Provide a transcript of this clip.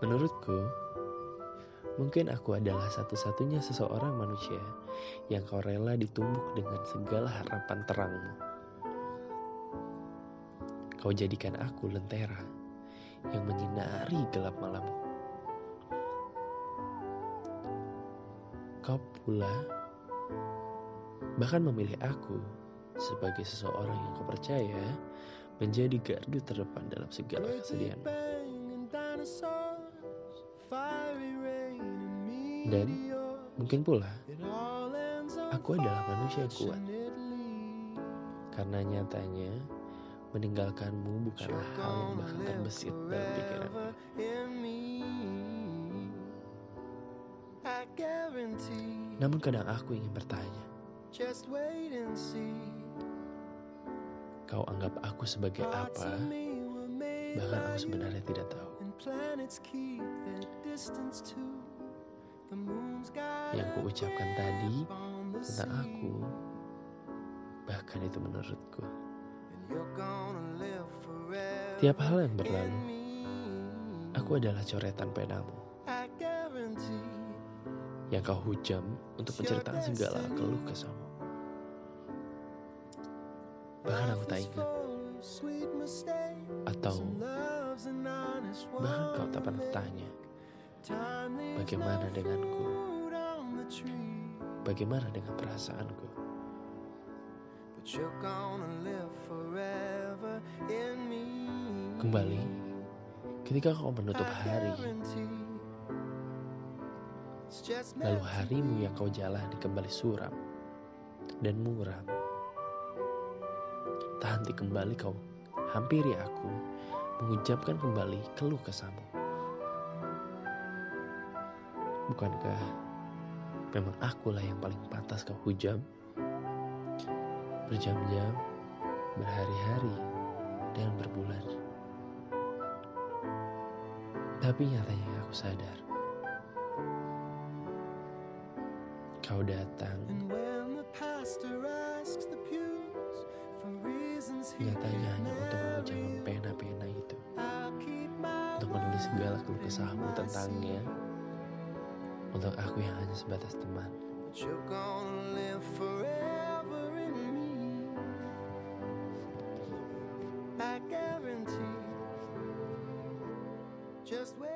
Menurutku, mungkin aku adalah satu-satunya seseorang manusia yang kau rela ditumbuk dengan segala harapan terangmu. Kau jadikan aku lentera yang menyinari gelap malammu. Kau pula bahkan memilih aku sebagai seseorang yang kau percaya menjadi gardu terdepan dalam segala kesedihan. Dan mungkin pula aku adalah manusia yang kuat. Karena nyatanya meninggalkanmu bukanlah hal yang bakal terbesit dalam pikiranku. Namun kadang aku ingin bertanya, kau anggap aku sebagai apa? Bahkan aku sebenarnya tidak tahu. Yang kuucapkan tadi tentang aku, bahkan itu menurutku. Tiap hal yang berlalu, aku adalah coretan penamu. Yang kau hujam untuk menceritakan segala keluh kesahmu. Bahkan aku tak ingat. Atau bahkan kau tak pernah tanya. Bagaimana denganku? Bagaimana dengan perasaanku? Kembali, ketika kau menutup hari, lalu harimu yang kau jalani kembali suram dan muram. Tak henti kembali kau hampiri aku, mengucapkan kembali keluh kesahmu. Bukankah memang akulah yang paling pantas kau hujam? Berjam-jam, berhari-hari, dan berbulan. Tapi nyatanya aku sadar. Kau datang nyatanya hanya dari segala keluh kesahmu tentangnya untuk aku yang hanya sebatas teman. Just wait.